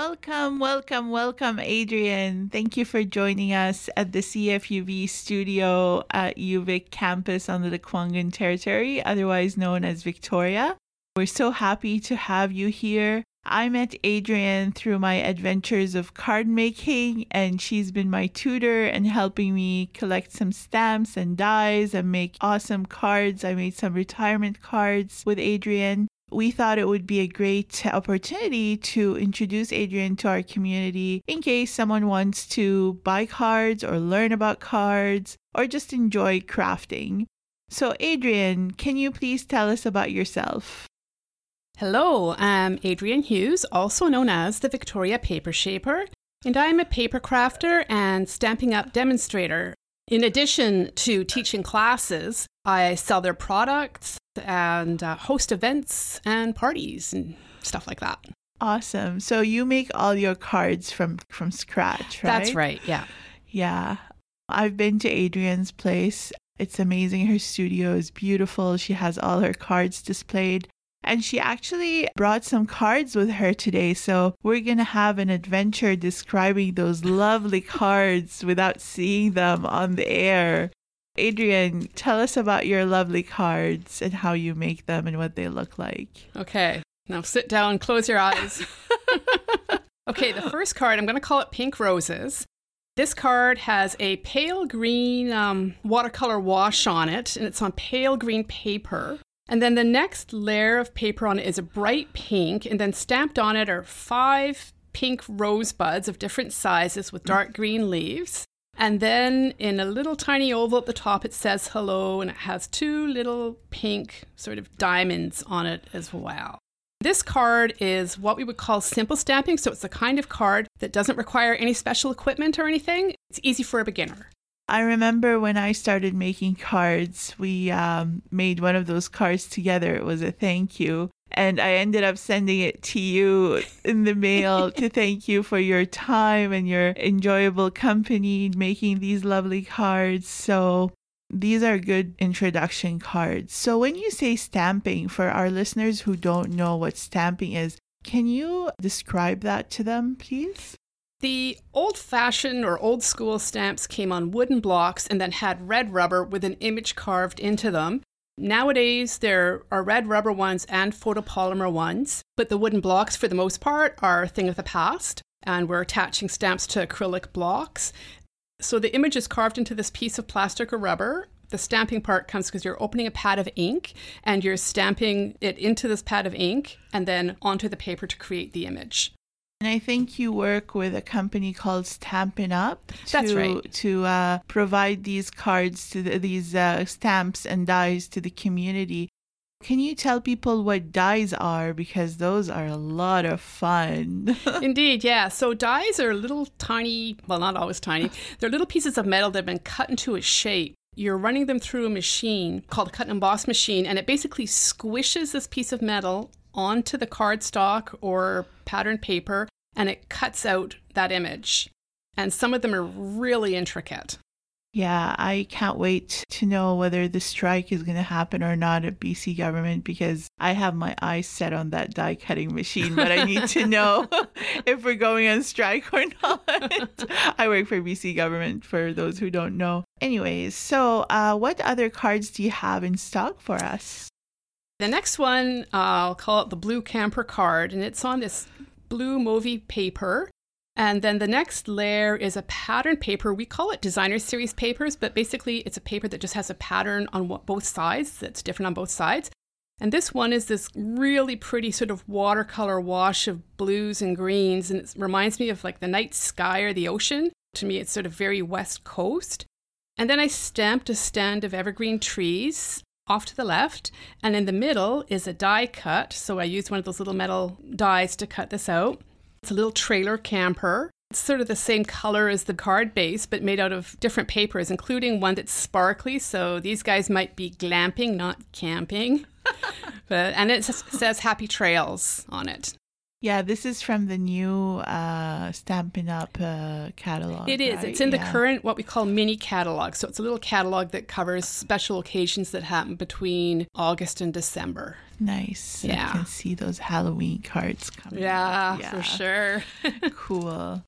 Welcome, welcome, welcome, Adrian. Thank you for joining us at the CFUV studio at UVic campus on the Lekwungen territory, otherwise known as Victoria. We're so happy to have you here. I met Adrian through my adventures of card making, and she's been my tutor and helping me collect some stamps and dies and make awesome cards. I made some retirement cards with Adrian we thought it would be a great opportunity to introduce Adrian to our community in case someone wants to buy cards or learn about cards or just enjoy crafting. So, Adrian, can you please tell us about yourself? Hello, I'm Adrian Hughes, also known as the Victoria Paper Shaper, and I'm a paper crafter and Stampin' Up demonstrator. In addition to teaching classes, I sell their products and uh, host events and parties and stuff like that. Awesome. So you make all your cards from from scratch, right? That's right. Yeah. Yeah. I've been to Adrian's place. It's amazing. Her studio is beautiful. She has all her cards displayed. And she actually brought some cards with her today. So we're going to have an adventure describing those lovely cards without seeing them on the air. Adrian, tell us about your lovely cards and how you make them and what they look like. Okay, now sit down, close your eyes. okay, the first card, I'm going to call it Pink Roses. This card has a pale green um, watercolor wash on it, and it's on pale green paper. And then the next layer of paper on it is a bright pink, and then stamped on it are five pink rosebuds of different sizes with dark green leaves. And then in a little tiny oval at the top, it says hello, and it has two little pink sort of diamonds on it as well. This card is what we would call simple stamping. So it's the kind of card that doesn't require any special equipment or anything. It's easy for a beginner. I remember when I started making cards, we um, made one of those cards together. It was a thank you and I ended up sending it to you in the mail to thank you for your time and your enjoyable company making these lovely cards. So these are good introduction cards. So when you say stamping, for our listeners who don't know what stamping is, can you describe that to them, please? The old fashioned or old school stamps came on wooden blocks and then had red rubber with an image carved into them. Nowadays, there are red rubber ones and photopolymer ones, but the wooden blocks, for the most part, are a thing of the past, and we're attaching stamps to acrylic blocks. So the image is carved into this piece of plastic or rubber. The stamping part comes because you're opening a pad of ink and you're stamping it into this pad of ink and then onto the paper to create the image. And I think you work with a company called Stampin' Up to, That's right. to uh, provide these cards to the, these uh, stamps and dies to the community. Can you tell people what dies are? Because those are a lot of fun. Indeed, yeah. So dies are little tiny, well, not always tiny, they're little pieces of metal that have been cut into a shape. You're running them through a machine called a cut and emboss machine, and it basically squishes this piece of metal onto the cardstock or pattern paper and it cuts out that image. And some of them are really intricate. Yeah, I can't wait to know whether the strike is going to happen or not at BC government because I have my eyes set on that die cutting machine, but I need to know if we're going on strike or not. I work for BC government for those who don't know. Anyways, so uh, what other cards do you have in stock for us? The next one, uh, I'll call it the Blue Camper card, and it's on this blue movie paper. And then the next layer is a pattern paper. We call it designer series papers, but basically it's a paper that just has a pattern on both sides that's different on both sides. And this one is this really pretty sort of watercolor wash of blues and greens. And it reminds me of like the night sky or the ocean. To me, it's sort of very west coast. And then I stamped a stand of evergreen trees off to the left, and in the middle is a die cut. So I used one of those little metal dies to cut this out. It's a little trailer camper. It's sort of the same color as the card base, but made out of different papers, including one that's sparkly. So these guys might be glamping, not camping. but and it says happy trails on it. Yeah, this is from the new uh, Stampin' Up uh, catalog. It is. right? It's in the current what we call mini catalog. So it's a little catalog that covers special occasions that happen between August and December. Nice. Yeah. I can see those Halloween cards coming. Yeah, up. for sure. cool.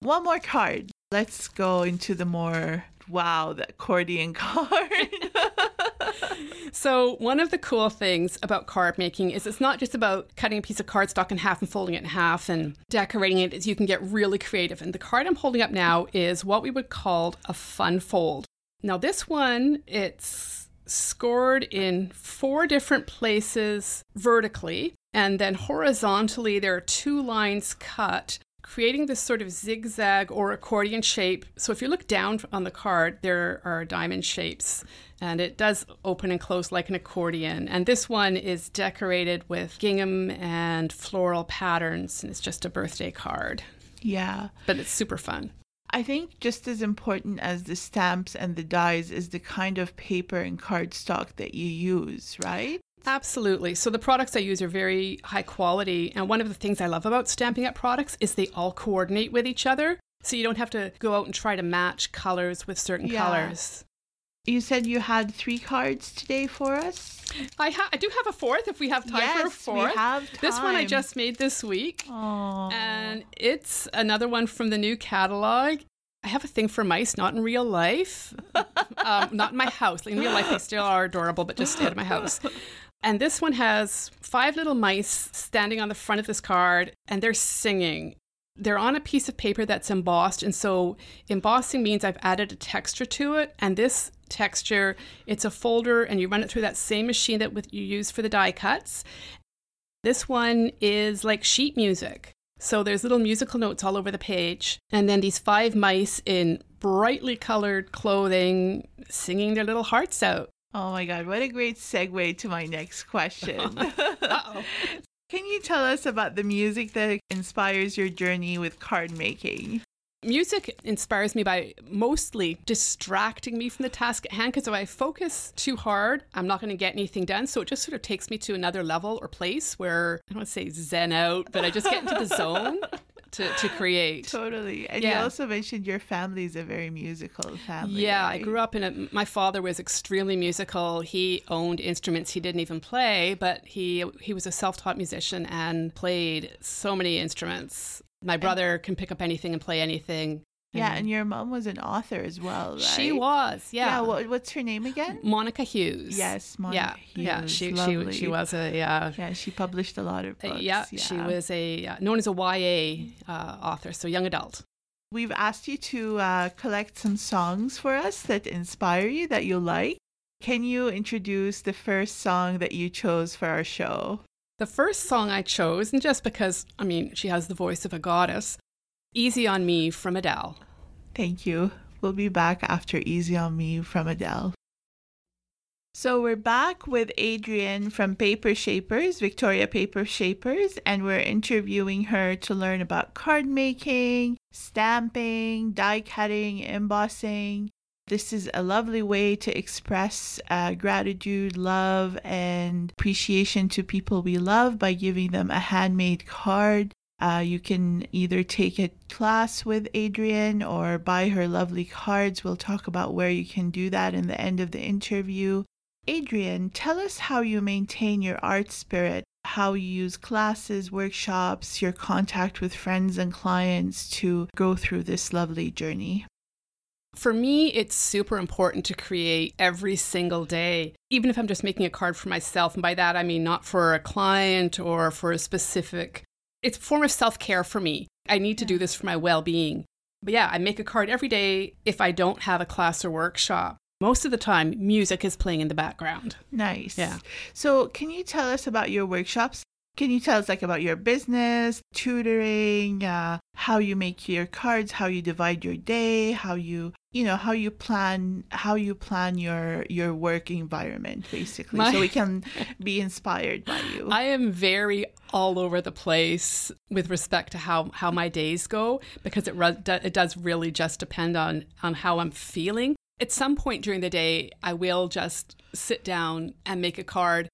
One more card. Let's go into the more wow, the accordion card. So, one of the cool things about card making is it's not just about cutting a piece of cardstock in half and folding it in half and decorating it, you can get really creative. And the card I'm holding up now is what we would call a fun fold. Now, this one, it's scored in four different places vertically, and then horizontally, there are two lines cut creating this sort of zigzag or accordion shape. So if you look down on the card, there are diamond shapes and it does open and close like an accordion. And this one is decorated with gingham and floral patterns and it's just a birthday card, yeah. but it's super fun. I think just as important as the stamps and the dies is the kind of paper and cardstock that you use, right? Absolutely. So the products I use are very high quality. And one of the things I love about Stampin' Up products is they all coordinate with each other. So you don't have to go out and try to match colors with certain Yeah. colors. You said you had three cards today for us. I, ha- I do have a fourth if we have time for a yes, fourth. we have time. This one I just made this week. Oh, And it's another one from the new catalog. I have a thing for mice, not in real life, um, not in my house. In real life, they still are adorable, but just stay out of my house. And this one has five little mice standing on the front of this card, and they're singing. They're on a piece of paper that's embossed, and so embossing means I've added a texture to it. And this texture, it's a folder, and you run it through that same machine that with, you use for the die cuts. This one is like sheet music. So there's little musical notes all over the page. And then these five mice in brightly colored clothing singing their little hearts out. Oh my God! What a great segue to my next question. Uh-oh. Can you tell us about the music that inspires your journey with card making? Music inspires me by mostly distracting me from the task at hand because if I focus too hard, I'm not going to get anything done. So it just sort of takes me to another level or place where I don't want to say zen out, but I just get into the zone to, to create. Totally. And you also mentioned your family is a very musical family. Yeah, I grew up in a. My father was extremely musical. He owned instruments he didn't even play, but he he was a self-taught musician and played so many instruments. My brother can pick up anything and play anything. Yeah, and your mom was an author as well, right? She was, yeah. Yeah. what, what's her name again? Monica Hughes. Yes, yeah, Monica yeah. Hughes. She she she was a yeah. Yeah, she published a lot of uh, books. yeah, she was a uh, known as a YA uh, author, so young adult. We've asked you to uh, collect some songs for us that inspire you, that you like. Can you introduce the first song that you chose for our show? The first song I chose, and just because I mean she has the voice of a goddess, "Easy on Me" from Adele. Thank you. We'll be back after Easy on Me from Adele. So we're back with Adrienne from Paper Shapers, Victoria Paper Shapers, and we're interviewing her to learn about card making, stamping, die cutting, embossing. This is a lovely way to express uh, gratitude, love, and appreciation to people we love by giving them a handmade card. Uh, you can either take a class with Adrienne or buy her lovely cards. We'll talk about where you can do that in the end of the interview. Adrienne, tell us how you maintain your art spirit, how you use classes, workshops, your contact with friends and clients to go through this lovely journey. For me, it's super important to create every single day, even if I'm just making a card for myself. And by that, I mean not for a client or for a specific. It's a form of self care for me. I need to do this for my well being. But yeah, I make a card every day if I don't have a class or workshop. Most of the time, music is playing in the background. Nice. Yeah. So, can you tell us about your workshops? Can you tell us like about your business, tutoring, uh, how you make your cards, how you divide your day, how you, you know, how you plan, how you plan your your work environment, basically, My- so we can be inspired by you. I am very all over the place with respect to how, how my days go because it, it does really just depend on, on how I'm feeling. At some point during the day, I will just sit down and make a card.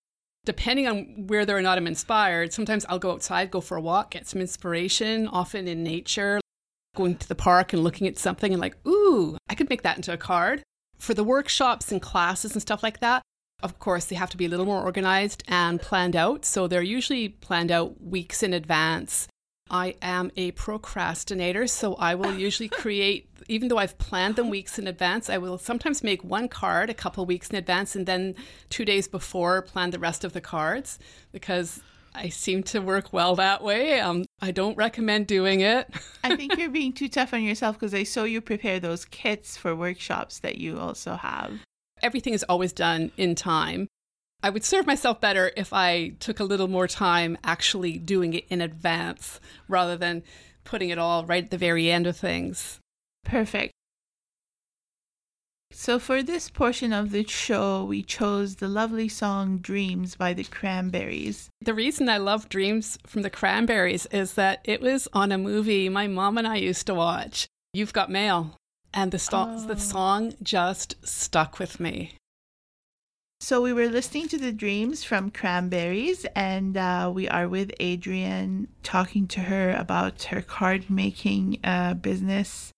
depending on whether or not I'm inspired, sometimes I'll go outside, go for a walk, get some inspiration, often in nature, going to the park and looking at something and like, ooh, I could make that into a card. For the workshops and classes and stuff like that, of course, they have to be a little more organized and planned out. So they're usually planned out weeks in advance. I am a procrastinator, so I will usually create, even though I've planned them weeks in advance, I will sometimes make one card a couple weeks in advance and then two days before plan the rest of the cards because I seem to work well that way. Um, I don't recommend doing it. I think you're being too tough on yourself because I saw you prepare those kits for workshops that you also have. Everything is always done in time. I would serve myself better if I took a little more time actually doing it in advance rather than putting it all right at the very end of things. Perfect. So, for this portion of the show, we chose the lovely song Dreams by the Cranberries. The reason I love Dreams from the Cranberries is that it was on a movie my mom and I used to watch, You've Got Mail. And the, sto- oh. the song just stuck with me. So we were listening to the dreams from Cranberries, and uh, we are with Adrienne talking to her about her card making uh, business.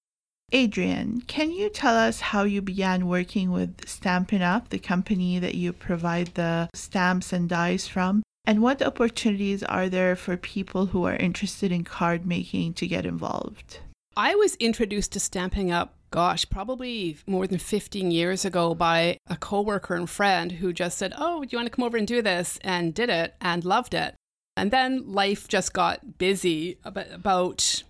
Adrienne, can you tell us how you began working with Stampin' Up, the company that you provide the stamps and dies from? And what opportunities are there for people who are interested in card making to get involved? I was introduced to Stampin' Up gosh, probably more than 15 years ago by a coworker and friend who just said, "Oh, do you want to come over and do this?" and did it and loved it. And then life just got busy. About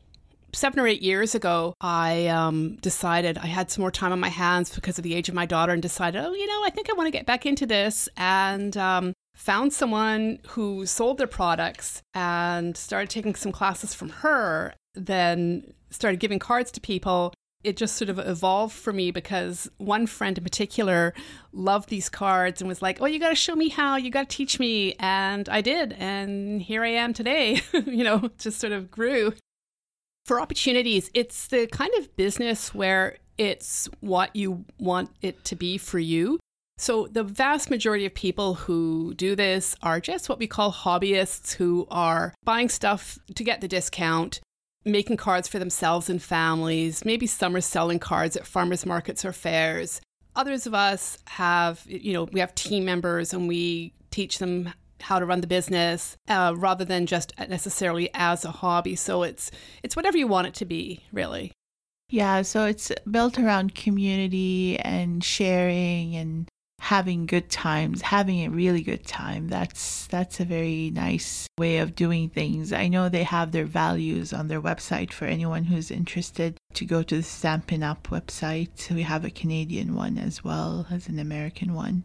seven or eight years ago, I um, decided I had some more time on my hands because of the age of my daughter, and decided, oh, you know, I think I want to get back into this, and um, found someone who sold their products and started taking some classes from her. Then started giving cards to people it just sort of evolved for me because one friend in particular loved these cards and was like, "Oh, you got to show me how. You got to teach me." And I did, and here I am today. you know, just sort of grew. For opportunities, it's the kind of business where it's what you want it to be for you. So, the vast majority of people who do this are just what we call hobbyists who are buying stuff to get the discount making cards for themselves and families. Maybe some are selling cards at farmers markets or fairs. Others of us have, you know, we have team members and we teach them how to run the business uh, rather than just necessarily as a hobby. So it's it's whatever you want it to be, really. Yeah, so it's built around community and sharing and having good times, having a really good time. That's that's a very nice way of doing things. I know they have their values on their website for anyone who's interested to go to the Stampin' Up website. We have a Canadian one as well as an American one.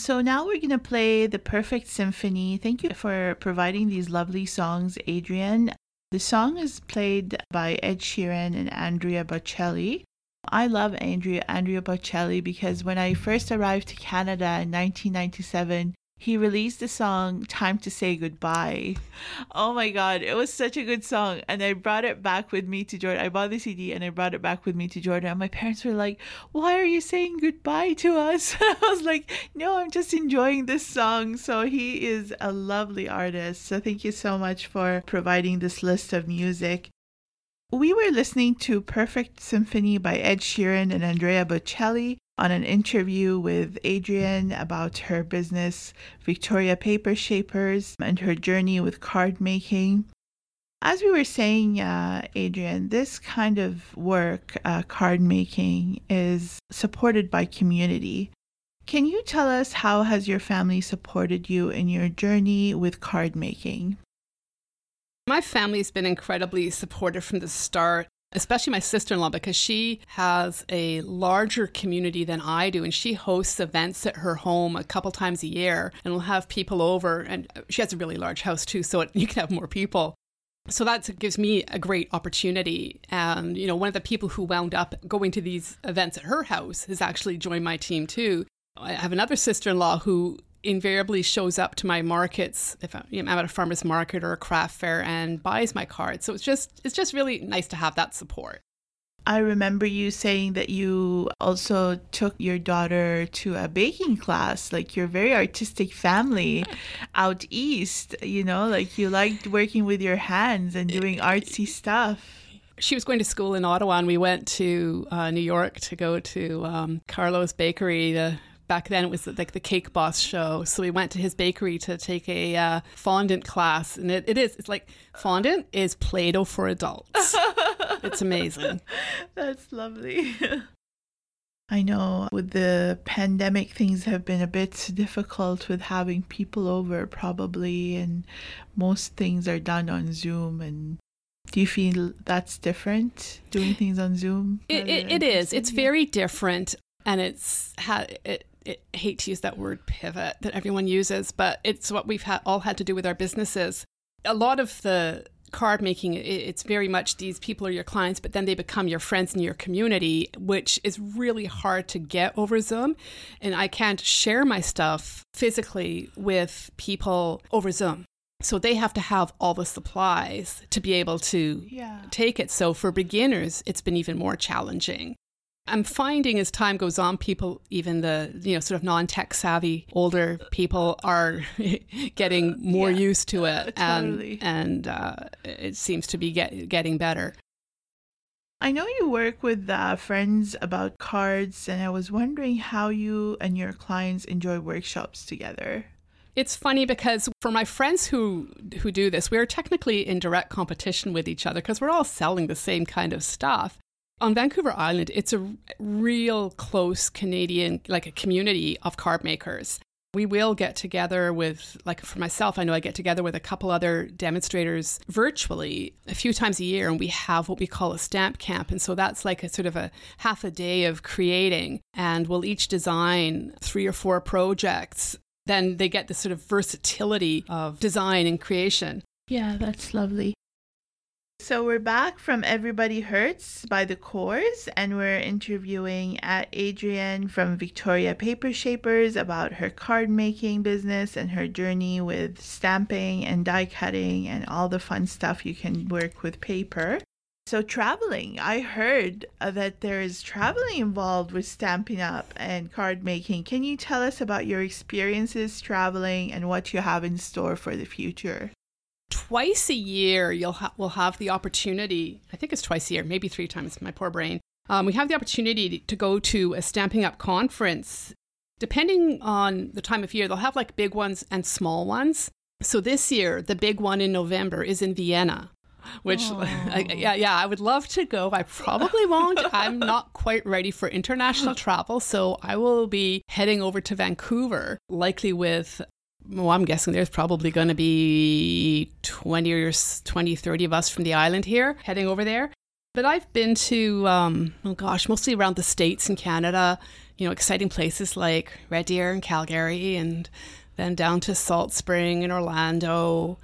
So now we're going to play the Perfect Symphony. Thank you for providing these lovely songs, Adrienne. The song is played by Ed Sheeran and Andrea Bocelli. I love Andrea Andrea Bocelli because when I first arrived to Canada in 1997, he released the song Time to Say Goodbye. Oh my god, it was such a good song. And I brought it back with me to Jordan. I bought the CD and I brought it back with me to Jordan. And my parents were like, Why are you saying goodbye to us? I was like, No, I'm just enjoying this song. So he is a lovely artist. So thank you so much for providing this list of music. We were listening to Perfect Symphony by Ed Sheeran and Andrea Bocelli on an interview with Adrienne about her business, Victoria Paper Shapers, and her journey with card making. As we were saying, uh, Adrienne, this kind of work, uh, card making, is supported by community. Can you tell us how has your family supported you in your journey with card making? My family's been incredibly supportive from the start especially my sister in law, because she has a larger community than I do. And she hosts events at her home a couple times a year and will have people over. And she has a really large house too, so it, you can have more people. So that gives me a great opportunity. And, you know, one of the people who wound up going to these events at her house has actually joined my team too. I have another sister in law who invariably shows up to my markets if I'm at a farmer's market or a craft fair and buys my cards. So it's just it's just really nice to have that support. I remember you saying that you also took your daughter to a baking class. Like you're a very artistic family out east, you know, like you liked working with your hands and doing artsy stuff she was going to school in Ottawa, and we went to uh, New York to go to um, Carlo's Bakery. To, back then, it was like the Cake Boss show. So we went to his bakery to take a uh, fondant class, and it, it is it's like fondant is Play-Doh for adults. it's amazing. That's lovely. I know with the pandemic, things have been a bit difficult with having people over, probably, and most things are done on Zoom. And do you feel that's different doing things on Zoom? It, it, it is. It's very different, and it's had it, it. I hate to use that word pivot that everyone uses, but it's what we've had, all had to do with our businesses. A lot of the card making it's very much these people are your clients but then they become your friends in your community which is really hard to get over zoom and i can't share my stuff physically with people over zoom so they have to have all the supplies to be able to yeah. take it. So for beginners, it's been even more challenging. I'm finding as time goes on, people, even the you know sort of non-tech savvy older people, are getting more yeah, used to it, totally. and and uh, it seems to be get, getting better. I know you work with uh, friends about cards, and I was wondering how you and your clients enjoy workshops together. It's funny because for my friends who who do this, we are technically in direct competition with each other because we're all selling the same kind of stuff. On Vancouver Island, it's a real close Canadian like a community of card makers. We will get together with, like for myself, I know I get together with a couple other demonstrators virtually a few times a year, and we have what we call a stamp camp. And so that's like a sort of a half a day of creating, and we'll each design three or four projects then they get this sort of versatility of design and creation. Yeah, that's lovely. So we're back from Everybody Hurts by the Corrs, and we're interviewing at Adrienne from Victoria Paper Shapers about her card making business and her journey with stamping and die cutting and all the fun stuff you can work with paper. So, traveling, I heard that there is traveling involved with Stampin' Up and card making. Can you tell us about your experiences traveling and what you have in store for the future? Twice a year, you'll ha- will have the opportunity. I think it's twice a year, maybe three times. My poor brain. Um, we have the opportunity to go to a Stampin' Up conference. Depending on the time of year, they'll have like big ones and small ones. So this year, the big one in November is in Vienna which I, yeah yeah i would love to go i probably won't i'm not quite ready for international travel so i will be heading over to vancouver likely with well, I'm guessing there's probably going to be 20 or 20, 30 of us from the island here heading over there. But I've been to, um, oh gosh, mostly around the States and Canada, you know, exciting places like Red Deer and Calgary, and then down to Salt Spring and Orlando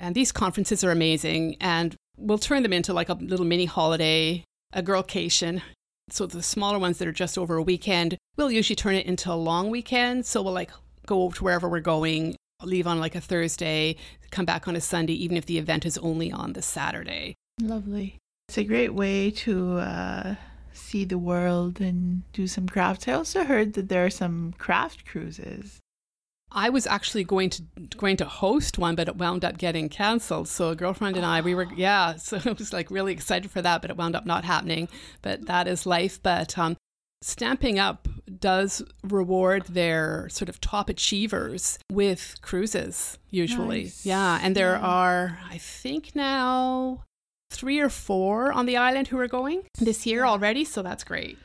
and these conferences are amazing. And we'll turn them into like a little mini holiday, a girlcation. So the smaller ones that are just over a weekend, we'll usually turn it into a long weekend. So we'll like go to wherever we're going, leave on like a Thursday, come back on a Sunday, even if the event is only on the Saturday. Lovely. It's a great way to uh, see the world and do some crafts. I also heard that there are some craft cruises. I was actually going to going to host one, but it wound up getting canceled. So a girlfriend and I, we were yeah, so I was like really excited for that, but it wound up not happening. But that is life. But um, Stampin' Up does reward their sort of top achievers with cruises usually. Nice. Yeah, and there yeah. are I think now three or four on the island who are going this year already. So that's great.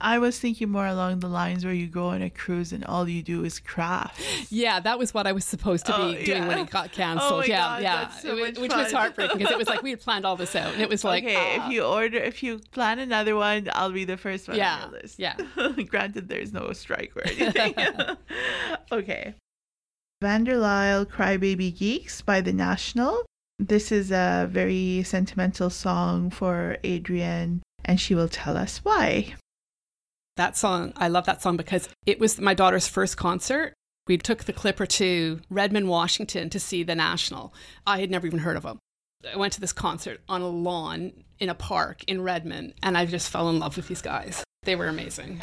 I was thinking more along the lines where you go on a cruise and all you do is craft. Yeah, that was what I was supposed to be oh, doing yeah. when it got canceled. Oh yeah, God, yeah, so which fun. was heartbreaking because it was like we had planned all this out, and it was like, okay, if ah. you order, if you plan another one, I'll be the first one yeah, on your list. Yeah, granted, there's no strike or anything. okay, Vanderlyle Crybaby Geeks by The National. This is a very sentimental song for Adrienne, and she will tell us why. That song, I love that song because it was my daughter's first concert. We took the Clipper to Redmond, Washington to see the National. I had never even heard of them. I went to this concert on a lawn in a park in Redmond, and I just fell in love with these guys. They were amazing.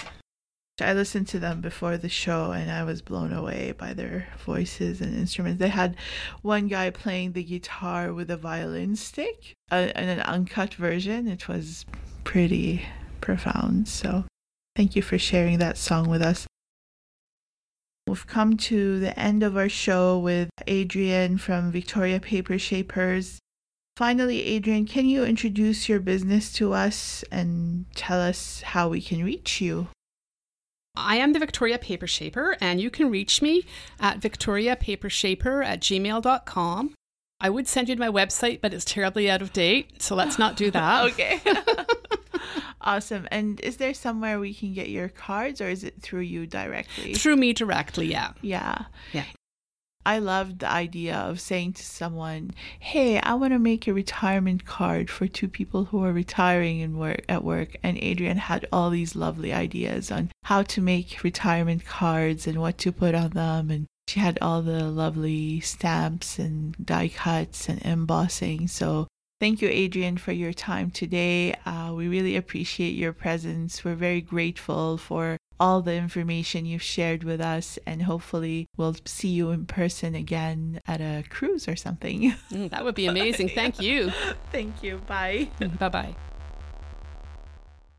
I listened to them before the show and I was blown away by their voices and instruments. They had one guy playing the guitar with a violin stick uh, in an uncut version. It was pretty profound. So thank you for sharing that song with us. We've come to the end of our show with Adrian from Victoria Paper Shapers. Finally, Adrian, can you introduce your business to us and tell us how we can reach you? I am the Victoria Paper Shaper, and you can reach me at victoriapapershaper at gmail.com. I would send you to my website, but it's terribly out of date, so let's not do that. okay. awesome. And is there somewhere we can get your cards, or is it through you directly? Through me directly, yeah. Yeah. Yeah. I love the idea of saying to someone, "Hey, I want to make a retirement card for two people who are retiring in work at work." And Adrian had all these lovely ideas on how to make retirement cards and what to put on them and she had all the lovely stamps and die cuts and embossing. So Thank you, Adrian, for your time today. Uh, we really appreciate your presence. We're very grateful for all the information you've shared with us, and hopefully, we'll see you in person again at a cruise or something. Mm, that would be amazing. Thank you. Thank you. Bye. Bye bye.